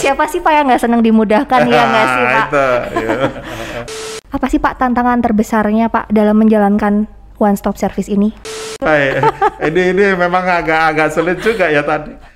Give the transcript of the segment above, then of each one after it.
Siapa sih Pak yang nggak senang dimudahkan ya nggak sih Pak? Itu, ya. Apa sih Pak tantangan terbesarnya Pak dalam menjalankan one stop service ini? Ini ini memang agak-agak sulit juga ya tadi.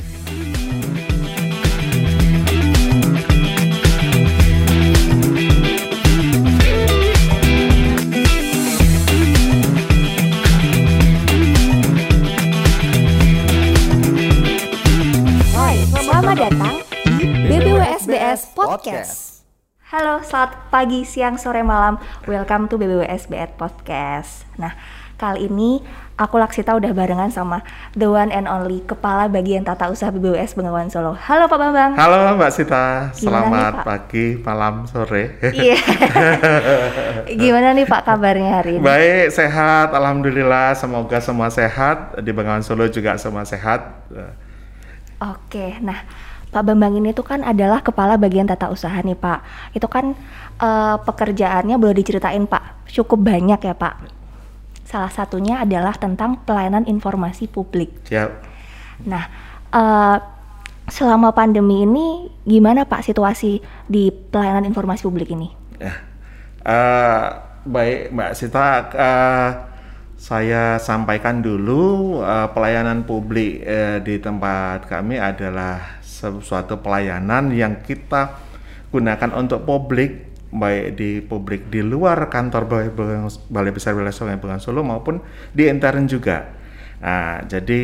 BBWSBS Podcast. Halo, selamat pagi, siang, sore, malam. Welcome to BBWSBS Podcast. Nah, kali ini aku Laksita udah barengan sama the one and only Kepala Bagian Tata Usaha BBWS Bengawan Solo. Halo Pak Bambang. Halo Mbak Sita, Gimana selamat nih, Pak? pagi, malam, sore. Iya. Gimana nih Pak kabarnya hari ini? Baik, sehat, alhamdulillah. Semoga semua sehat di Bengawan Solo juga semua sehat. Oke, nah Pak Bambang ini tuh kan adalah kepala bagian tata usaha nih Pak. Itu kan eh, pekerjaannya boleh diceritain Pak, cukup banyak ya Pak. Salah satunya adalah tentang pelayanan informasi publik. Siap. Nah, eh, selama pandemi ini gimana Pak situasi di pelayanan informasi publik ini? Ya. Eh, baik Mbak Sita, eh, saya sampaikan dulu eh, pelayanan publik eh, di tempat kami adalah sesuatu pelayanan yang kita gunakan untuk publik baik di publik di luar kantor Balai, Besar Wilayah Sungai Bengawan Solo maupun di intern juga. Nah, jadi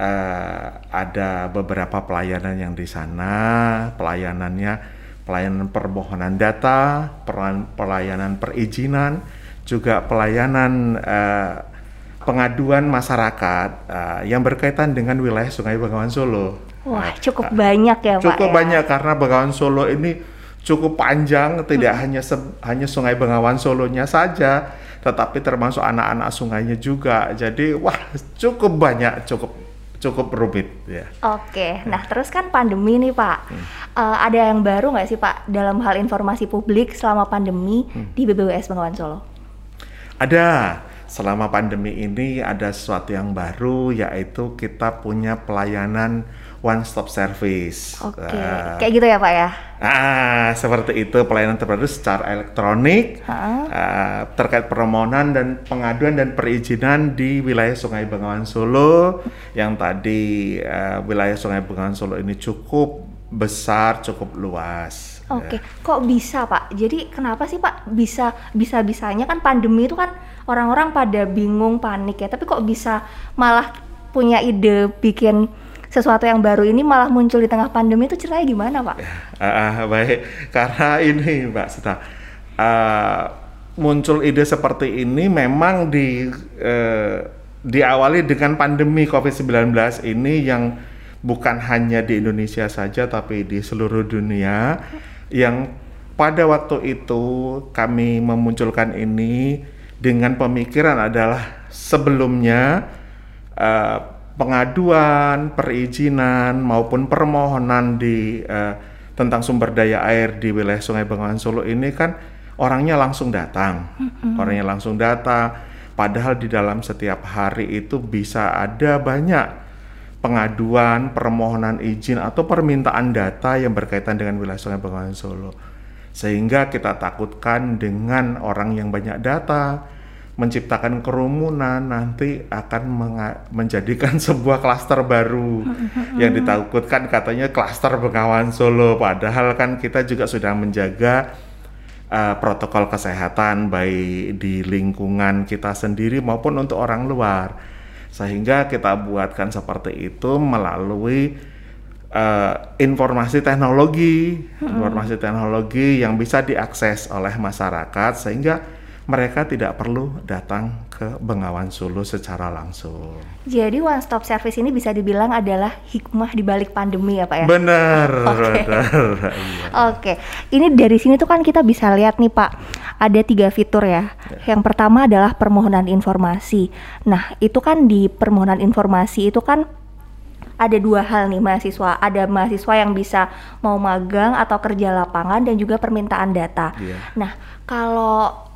eh, ada beberapa pelayanan yang di sana, pelayanannya pelayanan permohonan data, pelayanan perizinan, juga pelayanan eh, pengaduan masyarakat eh, yang berkaitan dengan wilayah Sungai Bengawan Solo. Wah, cukup banyak ya Pak. Cukup ya? banyak karena Bengawan Solo ini cukup panjang, tidak hanya hanya Sungai Bengawan Solonya saja, tetapi termasuk anak-anak sungainya juga. Jadi wah cukup banyak, cukup cukup rumit ya. Oke, nah terus kan pandemi nih Pak, Eh, ada yang baru nggak sih Pak dalam hal informasi publik selama pandemi di BBWS Bengawan Solo? Ada selama pandemi ini ada sesuatu yang baru yaitu kita punya pelayanan one stop service. Oke, Ah, kayak gitu ya Pak ya? Ah, seperti itu pelayanan terpadu secara elektronik ah, terkait permohonan dan pengaduan dan perizinan di wilayah Sungai Bengawan Solo yang tadi ah, wilayah Sungai Bengawan Solo ini cukup besar, cukup luas. Oke, kok bisa Pak? Jadi kenapa sih Pak bisa bisa bisanya kan pandemi itu kan orang-orang pada bingung panik ya, tapi kok bisa malah punya ide bikin sesuatu yang baru ini malah muncul di tengah pandemi itu ceritanya gimana Pak? Ah, baik, karena ini Mbak Sita, ah, muncul ide seperti ini memang di eh, diawali dengan pandemi COVID-19 ini yang bukan hanya di Indonesia saja tapi di seluruh dunia yang pada waktu itu kami memunculkan ini dengan pemikiran adalah sebelumnya eh, pengaduan, perizinan maupun permohonan di eh, tentang sumber daya air di wilayah Sungai Bengawan Solo ini kan orangnya langsung datang, orangnya langsung datang. Padahal di dalam setiap hari itu bisa ada banyak pengaduan, permohonan izin atau permintaan data yang berkaitan dengan wilayah Sungai Bengawan Solo. Sehingga kita takutkan dengan orang yang banyak data menciptakan kerumunan nanti akan menjadikan sebuah klaster baru. Yang ditakutkan katanya klaster Bengawan Solo. Padahal kan kita juga sudah menjaga uh, protokol kesehatan baik di lingkungan kita sendiri maupun untuk orang luar. Sehingga kita buatkan seperti itu melalui uh, informasi teknologi. Informasi teknologi yang bisa diakses oleh masyarakat sehingga mereka tidak perlu datang ke Bengawan Solo secara langsung. Jadi one stop service ini bisa dibilang adalah hikmah di balik pandemi ya Pak ya? Benar, Oke. benar. Iya. Oke, ini dari sini tuh kan kita bisa lihat nih Pak, ada tiga fitur ya. Yang pertama adalah permohonan informasi. Nah, itu kan di permohonan informasi itu kan ada dua hal nih mahasiswa. Ada mahasiswa yang bisa mau magang atau kerja lapangan dan juga permintaan data. Iya. Nah, kalau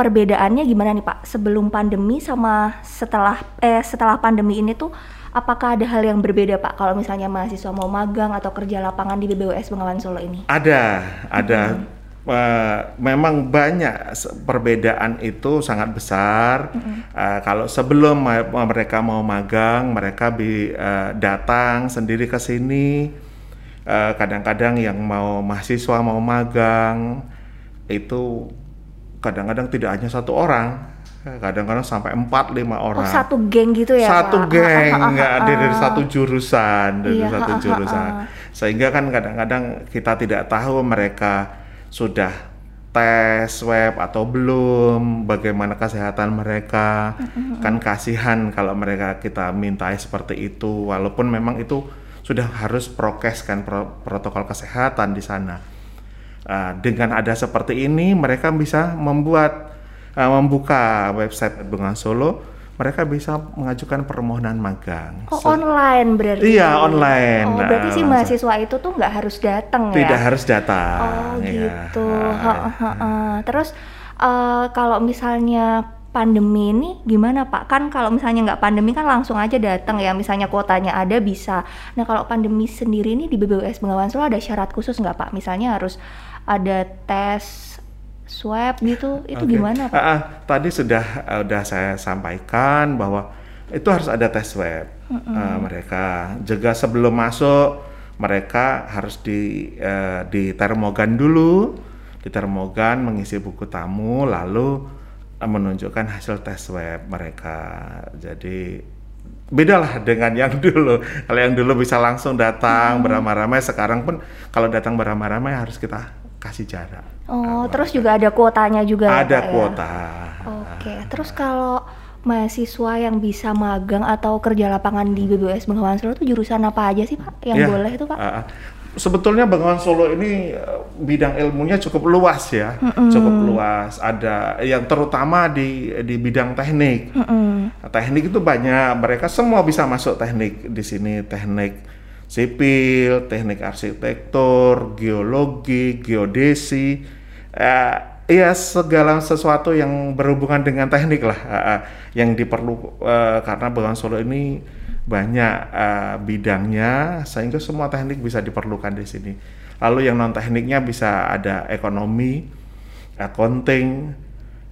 perbedaannya gimana nih Pak? Sebelum pandemi sama setelah eh setelah pandemi ini tuh apakah ada hal yang berbeda Pak kalau misalnya mahasiswa mau magang atau kerja lapangan di BBUS Bengawan Solo ini? Ada, ada. Hmm. Uh, memang banyak perbedaan itu sangat besar. Mm-hmm. Uh, kalau sebelum mereka mau magang, mereka bi uh, datang sendiri ke sini. Kadang-kadang uh, yang mau mahasiswa mau magang itu kadang-kadang tidak hanya satu orang, kadang-kadang sampai empat lima oh, orang. Oh, satu geng gitu ya? Satu Pak? geng, nggak ada dari satu jurusan, dari iya, satu jurusan. Sehingga kan kadang-kadang kita tidak tahu mereka sudah tes swab atau belum, bagaimana kesehatan mereka, kan kasihan kalau mereka kita mintai seperti itu, walaupun memang itu sudah harus prokes kan pro, protokol kesehatan di sana. Uh, dengan ada seperti ini, mereka bisa membuat uh, membuka website Bengawan Solo mereka bisa mengajukan permohonan magang. Oh, so, online berarti? Iya, online. Oh, berarti uh, si mahasiswa itu tuh nggak harus datang ya? Tidak harus datang. Oh, ya. gitu. Ha, ha, ha. Terus uh, kalau misalnya pandemi ini gimana Pak? Kan kalau misalnya nggak pandemi kan langsung aja datang ya, misalnya kuotanya ada bisa. Nah kalau pandemi sendiri ini di BBUS Bengawan Solo ada syarat khusus nggak Pak? Misalnya harus ada tes swab gitu itu okay. gimana Pak? Uh, uh, tadi sudah uh, sudah saya sampaikan bahwa itu harus ada tes swab mm -hmm. uh, mereka juga sebelum masuk mereka harus di uh, di termogan dulu di termogan mengisi buku tamu lalu uh, menunjukkan hasil tes swab mereka jadi beda lah dengan yang dulu. Kalau yang dulu bisa langsung datang hmm. beramai-ramai, sekarang pun kalau datang beramai-ramai harus kita kasih jarak. Oh, terus juga ada kuotanya juga. Ya, ada ya, kuota. Ya? Oke, terus kalau mahasiswa yang bisa magang atau kerja lapangan di BBS Bengawan Solo itu jurusan apa aja sih Pak yang ya, boleh itu Pak? Uh, sebetulnya Bengawan Solo ini bidang ilmunya cukup luas ya, mm -mm. cukup luas. Ada yang terutama di di bidang teknik. Mm -mm. Teknik itu banyak, mereka semua bisa masuk teknik di sini, teknik sipil, teknik arsitektur, geologi, geodesi, uh, ya segala sesuatu yang berhubungan dengan teknik lah uh, yang diperlu uh, karena Bengawan Solo ini banyak uh, bidangnya sehingga semua teknik bisa diperlukan di sini. Lalu yang non tekniknya bisa ada ekonomi, accounting,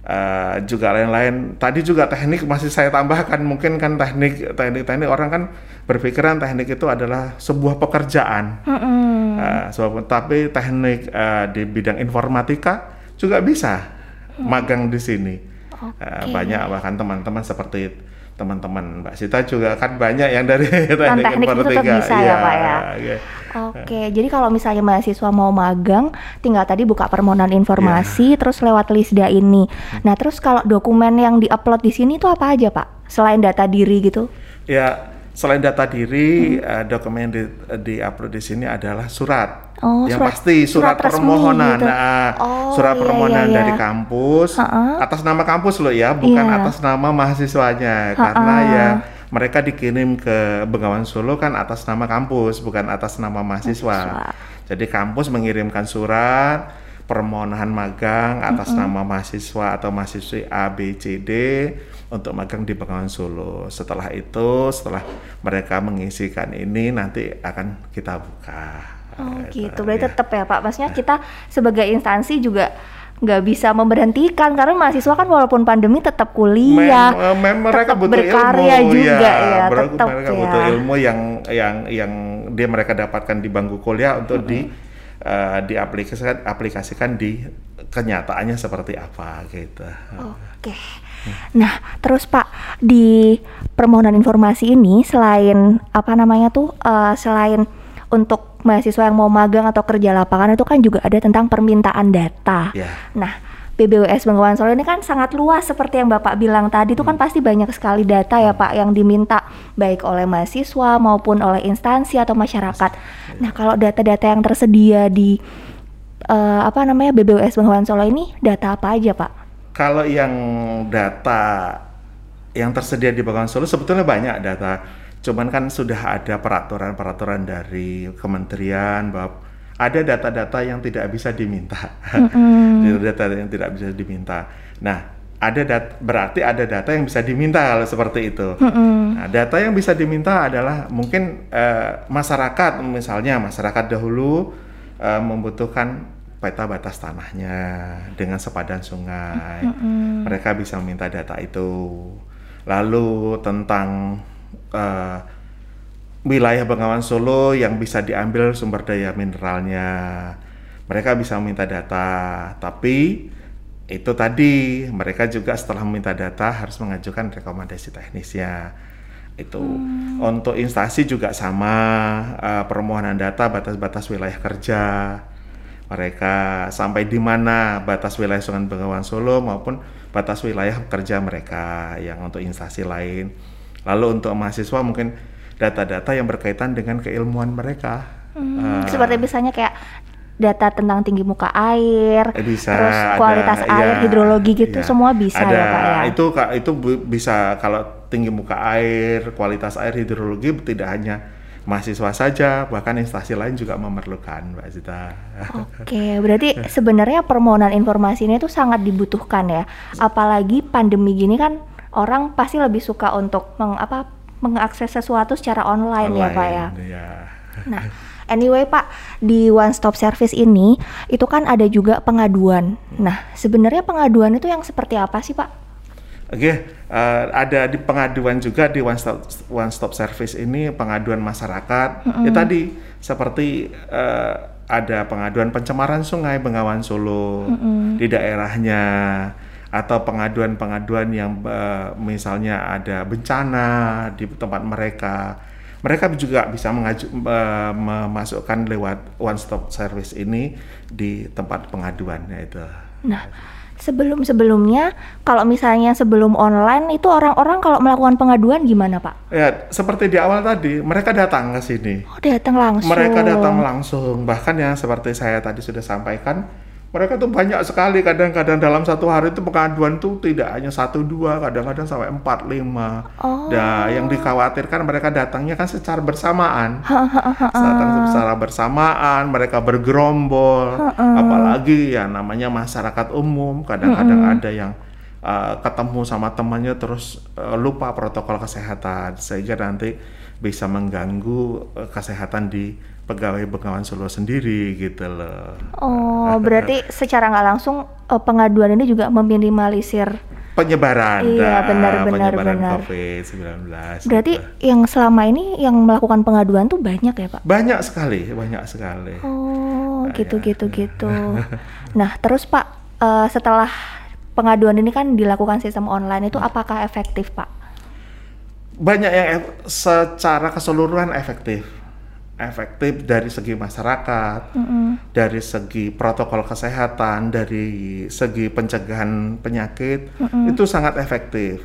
uh, juga lain-lain. Tadi juga teknik masih saya tambahkan mungkin kan teknik teknik-teknik orang kan berpikiran teknik itu adalah sebuah pekerjaan. Mm -hmm. uh, so, tapi teknik uh, di bidang informatika juga bisa mm. magang di sini. Okay. Uh, banyak bahkan teman-teman seperti teman-teman Mbak Sita juga kan banyak yang dari teknik, teknik informatika. Itu bisa ya, ya Pak ya. Okay. Oke, jadi kalau misalnya mahasiswa mau magang, tinggal tadi buka permohonan informasi, yeah. terus lewat Lisda ini. Hmm. Nah, terus kalau dokumen yang diupload di sini itu apa aja Pak? Selain data diri gitu? Ya, selain data diri, hmm. uh, dokumen di, di upload di sini adalah surat Oh, yang surat, pasti surat, surat permohonan, gitu. nah, oh, surat iya, permohonan iya, iya. dari kampus, Ha-ha. atas nama kampus loh ya, bukan iya. atas nama mahasiswanya, Ha-ha. karena ya mereka dikirim ke Bengawan Solo kan atas nama kampus, bukan atas nama mahasiswa. mahasiswa. Jadi kampus mengirimkan surat permohonan magang atas mm-hmm. nama mahasiswa atau mahasiswi A, B, C, D untuk magang di Bengawan Solo. Setelah itu, setelah mereka mengisikan ini nanti akan kita buka. Oh gitu, berarti ya. tetap ya Pak. Maksudnya kita sebagai instansi juga nggak bisa memberhentikan karena mahasiswa kan walaupun pandemi tetap kuliah, mem, mem mereka tetap butuh berkarya ilmu, juga ya, ya tetap mereka ya. butuh ilmu yang yang yang dia mereka dapatkan di bangku kuliah untuk mm -hmm. di uh, diaplikasikan aplikasikan di kenyataannya seperti apa gitu. Oke. Okay. Nah, terus Pak di permohonan informasi ini selain apa namanya tuh uh, selain untuk mahasiswa yang mau magang atau kerja lapangan itu kan juga ada tentang permintaan data. Yeah. Nah, BBWS Bengawan Solo ini kan sangat luas seperti yang Bapak bilang tadi itu kan hmm. pasti banyak sekali data ya Pak yang diminta baik oleh mahasiswa maupun oleh instansi atau masyarakat. Nah, kalau data-data yang tersedia di uh, apa namanya BBWS Bengawan Solo ini data apa aja Pak? Kalau yang data yang tersedia di Bengawan Solo sebetulnya banyak data Cuman kan sudah ada peraturan-peraturan dari kementerian bahwa ada data-data yang tidak bisa diminta. Mm-hmm. data yang tidak bisa diminta. Nah, ada dat berarti ada data yang bisa diminta kalau seperti itu. Nah, data yang bisa diminta adalah mungkin uh, masyarakat misalnya masyarakat dahulu uh, membutuhkan peta batas tanahnya dengan sepadan sungai. Mereka bisa meminta data itu. Lalu tentang uh, wilayah Bengawan Solo yang bisa diambil sumber daya mineralnya. Mereka bisa meminta data, tapi itu tadi mereka juga setelah meminta data harus mengajukan rekomendasi teknisnya itu hmm. untuk instansi juga sama uh, permohonan data batas-batas wilayah kerja mereka sampai di mana batas wilayah Sungai Bengawan Solo maupun batas wilayah kerja mereka yang untuk instansi lain lalu untuk mahasiswa mungkin data-data yang berkaitan dengan keilmuan mereka. Hmm, uh, seperti misalnya kayak data tentang tinggi muka air, eh, bisa, terus kualitas ada, air, ya, hidrologi gitu, ya, semua bisa ada, ya pak ya. Itu itu bisa kalau tinggi muka air, kualitas air, hidrologi tidak hanya mahasiswa saja, bahkan instansi lain juga memerlukan, Mbak Zita. Oke, berarti sebenarnya permohonan informasi ini tuh sangat dibutuhkan ya, apalagi pandemi gini kan orang pasti lebih suka untuk meng, apa mengakses sesuatu secara online, online ya pak ya. ya. Nah. Anyway Pak, di One Stop Service ini itu kan ada juga pengaduan. Nah, sebenarnya pengaduan itu yang seperti apa sih Pak? Oke, okay, uh, eh, ada di pengaduan juga di One Stop One Stop Service ini pengaduan masyarakat. Mm -hmm. Ya tadi seperti uh, ada pengaduan pencemaran sungai Bengawan Solo mm -hmm. di daerahnya atau pengaduan-pengaduan yang uh, misalnya ada bencana di tempat mereka mereka juga bisa mengaju, uh, memasukkan lewat one stop service ini di tempat pengaduannya itu. Nah, sebelum sebelumnya kalau misalnya sebelum online itu orang-orang kalau melakukan pengaduan gimana Pak? Ya seperti di awal tadi mereka datang ke sini. Oh datang langsung. Mereka datang langsung bahkan yang seperti saya tadi sudah sampaikan mereka tuh banyak sekali kadang-kadang dalam satu hari itu pengaduan tuh tidak hanya satu dua kadang-kadang sampai empat lima. Oh. nah yang dikhawatirkan mereka datangnya kan secara bersamaan. Datang secara bersamaan mereka bergerombol. Apalagi ya namanya masyarakat umum kadang-kadang ada yang uh, ketemu sama temannya terus uh, lupa protokol kesehatan. Sehingga nanti bisa mengganggu uh, kesehatan di pegawai Bengawan Solo sendiri gitu loh. Oh, berarti secara nggak langsung uh, pengaduan ini juga meminimalisir penyebaran iya benar benar penyebaran benar. COVID-19 berarti gitu. yang selama ini yang melakukan pengaduan tuh banyak ya Pak? Banyak sekali banyak sekali. Oh banyak. gitu gitu gitu. Nah terus Pak uh, setelah pengaduan ini kan dilakukan sistem online itu apakah efektif Pak? Banyak yang e secara keseluruhan efektif efektif dari segi masyarakat, mm -hmm. dari segi protokol kesehatan, dari segi pencegahan penyakit mm -hmm. itu sangat efektif.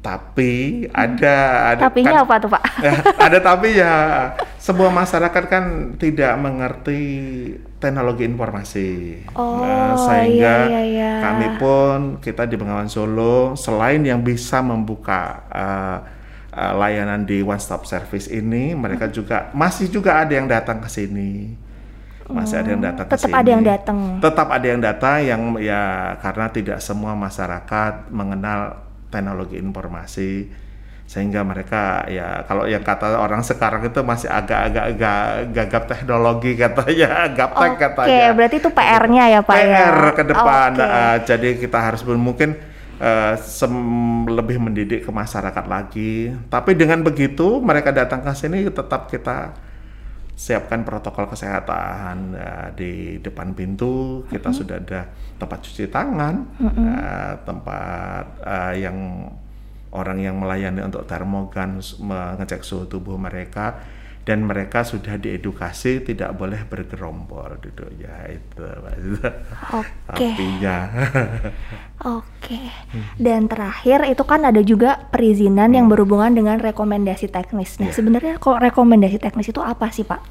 Tapi mm. ada ada Tapinya kan, apa tuh Pak? Ya, ada tapi ya sebuah masyarakat kan tidak mengerti teknologi informasi. Oh, nah, sehingga iya, iya, iya. kami pun kita di Bengawan Solo selain yang bisa membuka uh, uh, layanan di one stop service ini mereka hmm. juga masih juga ada yang datang ke sini masih ada yang datang ke tetap ada yang datang tetap ada yang datang yang ya karena tidak semua masyarakat mengenal teknologi informasi sehingga mereka ya kalau yang kata orang sekarang itu masih agak-agak gagap teknologi katanya gaptek okay, katanya. Oke, berarti itu PR-nya ya Pak PR ya? ke depan. Okay. Uh, jadi kita harus mungkin uh, lebih mendidik ke masyarakat lagi. Tapi dengan begitu mereka datang ke sini tetap kita siapkan protokol kesehatan ya, di depan pintu kita mm -hmm. sudah ada tempat cuci tangan, mm -hmm. uh, tempat uh, yang orang yang melayani untuk termogan mengecek suhu tubuh mereka dan mereka sudah diedukasi tidak boleh bergerombol duduknya itu Oke. Oke. Dan terakhir itu kan ada juga perizinan hmm. yang berhubungan dengan rekomendasi teknis. Nah, yeah. sebenarnya kok rekomendasi teknis itu apa sih, Pak?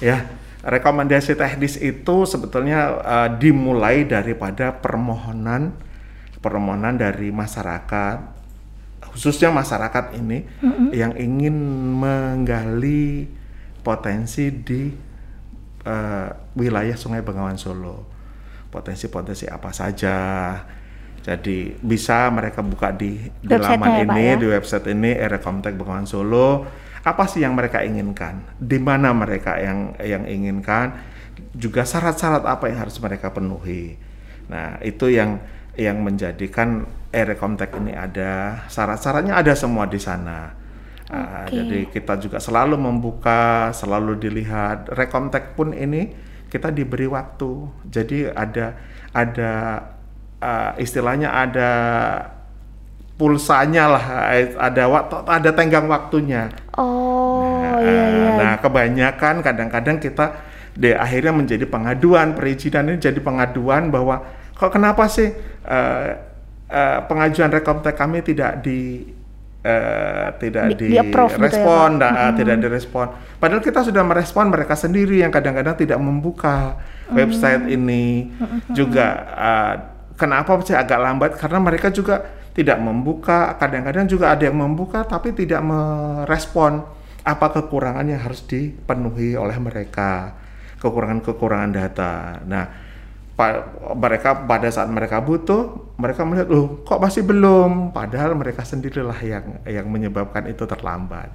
Ya, rekomendasi teknis itu sebetulnya uh, dimulai daripada permohonan permohonan dari masyarakat khususnya masyarakat ini mm-hmm. yang ingin menggali potensi di uh, wilayah Sungai Bengawan Solo. Potensi-potensi apa saja. Jadi bisa mereka buka di, di laman ya, ini, ya? di website ini Erekomtek Bengawan Solo. Apa sih yang mereka inginkan? Di mana mereka yang yang inginkan? Juga syarat-syarat apa yang harus mereka penuhi. Nah, itu yang yang menjadikan Erekomtek ini ada. Syarat-syaratnya ada semua di sana. Ah, Oke. jadi kita juga selalu membuka, selalu dilihat. Rekomtek pun ini kita diberi waktu. Jadi ada ada uh, istilahnya ada pulsanya lah, ada waktu, ada tenggang waktunya. Oh iya iya. Nah, kebanyakan kadang-kadang kita de akhirnya menjadi pengaduan perizinan ini jadi pengaduan bahwa kok kenapa sih eh, eh, pengajuan rekomtek kami tidak di eh, tidak Di- di-approve gitu ya, direspon, eh, tidak direspon. Padahal kita sudah merespon mereka sendiri yang kadang-kadang tidak membuka website ini juga. eh, kenapa sih agak lambat? Karena mereka juga tidak membuka. Kadang-kadang juga ada yang membuka tapi tidak merespon apa kekurangan yang harus dipenuhi oleh mereka, kekurangan-kekurangan data. Nah, pa- mereka pada saat mereka butuh, mereka melihat, loh kok masih belum? Padahal mereka sendirilah yang yang menyebabkan itu terlambat.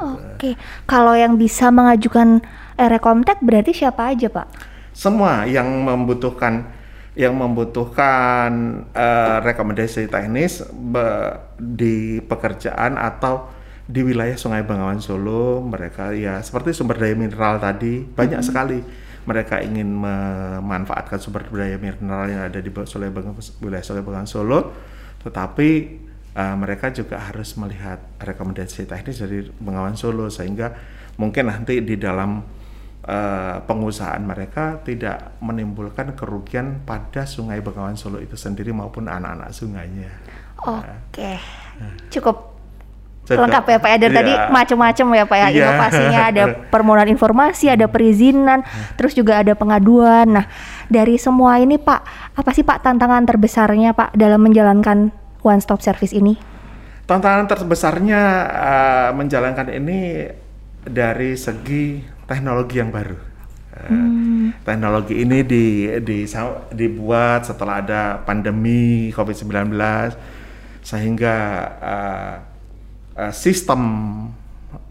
Oke, kalau yang bisa mengajukan Erekomtek berarti siapa aja Pak? Semua yang membutuhkan yang membutuhkan eh, rekomendasi teknis be- di pekerjaan atau di wilayah Sungai Bengawan Solo mereka ya seperti sumber daya mineral tadi banyak sekali mereka ingin memanfaatkan sumber daya mineral yang ada di wilayah Bengawan Solo tetapi eh, mereka juga harus melihat rekomendasi teknis dari Bengawan Solo sehingga mungkin nanti di dalam eh, pengusahaan mereka tidak menimbulkan kerugian pada Sungai Bengawan Solo itu sendiri maupun anak-anak sungainya. Oke, cukup Cukup. Lengkap ya Pak ya dari Iya. tadi macam-macam ya Pak ya Iya. inovasinya ada permohonan informasi ada perizinan terus juga ada pengaduan nah dari semua ini Pak apa sih Pak tantangan terbesarnya Pak dalam menjalankan one stop service ini Tantangan terbesarnya eh, menjalankan ini dari segi teknologi yang baru. Eh, Teknologi ini di, di- dibuat setelah ada pandemi COVID-19 sehingga eh, eh, sistem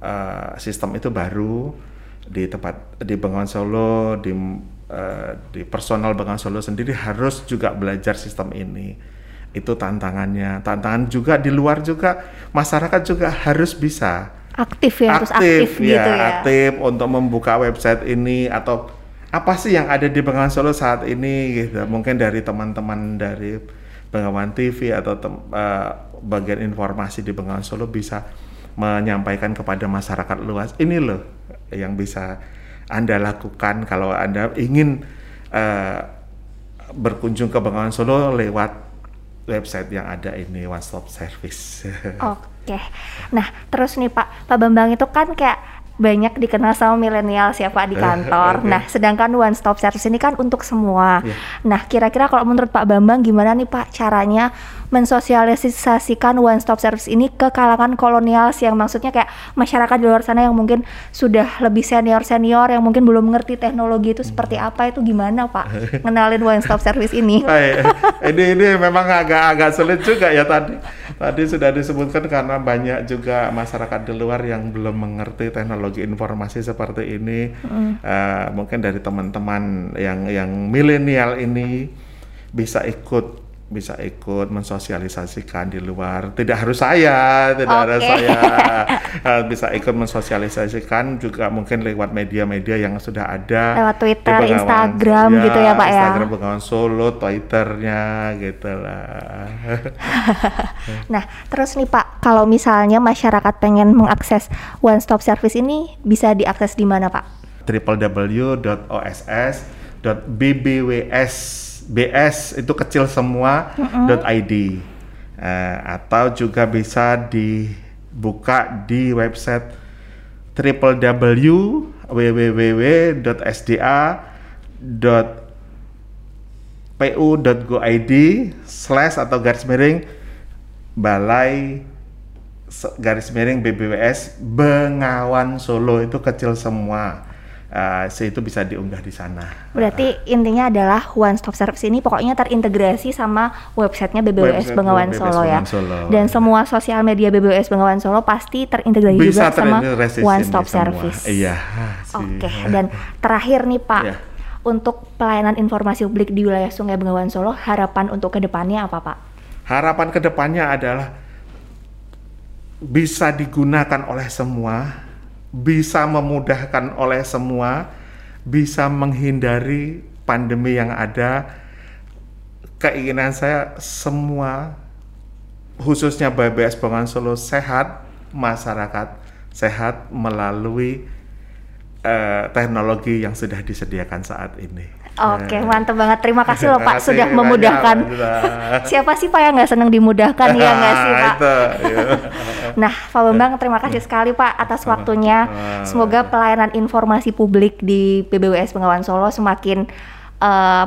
eh, sistem itu baru di tempat di Bengawan Solo di eh, di personal Bengawan Solo sendiri harus juga belajar sistem ini. Itu tantangannya. Tantangan juga di luar juga masyarakat juga harus bisa. Aktif ya harus aktif ya, gitu ya. aktif untuk membuka website ini atau apa sih yang ada di Bengawan Solo saat ini gitu. Mungkin dari teman-teman dari Bengawan TV atau eh, bagian informasi di Bengawan Solo bisa menyampaikan kepada masyarakat luas. Ini loh yang bisa anda lakukan kalau anda ingin eh, berkunjung ke Bengawan Solo lewat website yang ada ini one stop service. Oke. Nah, terus nih Pak, Pak Bambang itu kan kayak banyak dikenal sama milenial siapa di kantor. Oke. Nah, sedangkan one stop service ini kan untuk semua. Iya. Nah, kira-kira kalau menurut Pak Bambang gimana nih Pak caranya mensosialisasikan one stop service ini ke kalangan kolonial yang maksudnya kayak masyarakat di luar sana yang mungkin sudah lebih senior-senior yang mungkin belum mengerti teknologi itu seperti Hmm. apa itu gimana Pak? Ngenalin one stop service ini. Ini ini memang agak-agak sulit juga ya tadi. Tadi sudah disebutkan karena banyak juga masyarakat di luar yang belum mengerti teknologi informasi seperti ini. Eh, mungkin dari teman-teman yang yang milenial ini bisa ikut bisa ikut mensosialisasikan di luar. Tidak harus saya, tidak harus Oke. saya Eh, bisa ikut mensosialisasikan juga mungkin lewat media-media yang sudah ada Lewat Twitter, Bengawan- Instagram gitu ya, Pak, ya? Instagram Bengawan Solo, Twitternya gitu lah. Nah, terus nih Pak, kalau misalnya masyarakat pengen mengakses one stop service ini bisa diakses di mana Pak? www.oss.bbws itu kecil semua .id Eh, atau juga bisa dibuka di website www.sda.pu.go.id slash atau garis miring balai garis miring BBWS Bengawan Solo itu kecil semua uh, itu bisa diunggah di sana. Berarti uh, intinya adalah one stop service ini pokoknya terintegrasi sama websitenya BBWS website Bengawan Solo ya. Solo. Dan semua sosial media BBWS Bengawan Solo pasti terintegrasi bisa juga sama one stop service. Iya. Oke. Okay. Dan terakhir nih Pak. Yeah. Untuk pelayanan informasi publik di wilayah Sungai Bengawan Solo, harapan untuk ke depannya apa Pak? Harapan ke depannya adalah bisa digunakan oleh semua, bisa memudahkan oleh semua, bisa menghindari pandemi yang ada. Keinginan saya semua, khususnya BBS Bengawan Solo sehat, masyarakat sehat melalui uh, teknologi yang sudah disediakan saat ini. Oke, okay, mantep banget. Terima kasih loh Pak sudah memudahkan. Siapa sih Pak yang nggak senang dimudahkan ya nggak sih Pak? Iya. nah, Pak Bambang, terima kasih sekali Pak atas waktunya. Semoga pelayanan informasi publik di PBWS Bengawan Solo semakin uh,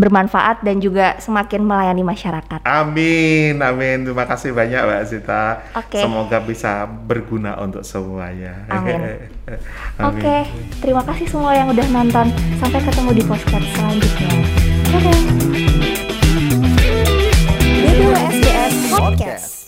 bermanfaat dan juga semakin melayani masyarakat. Amin, amin. Terima kasih banyak Mbak Zita. Okay. Semoga bisa berguna untuk semuanya. Amin. amin. Oke, okay. terima kasih semua yang udah nonton. Sampai ketemu di podcast selanjutnya. Bye. BBWSDS Podcast.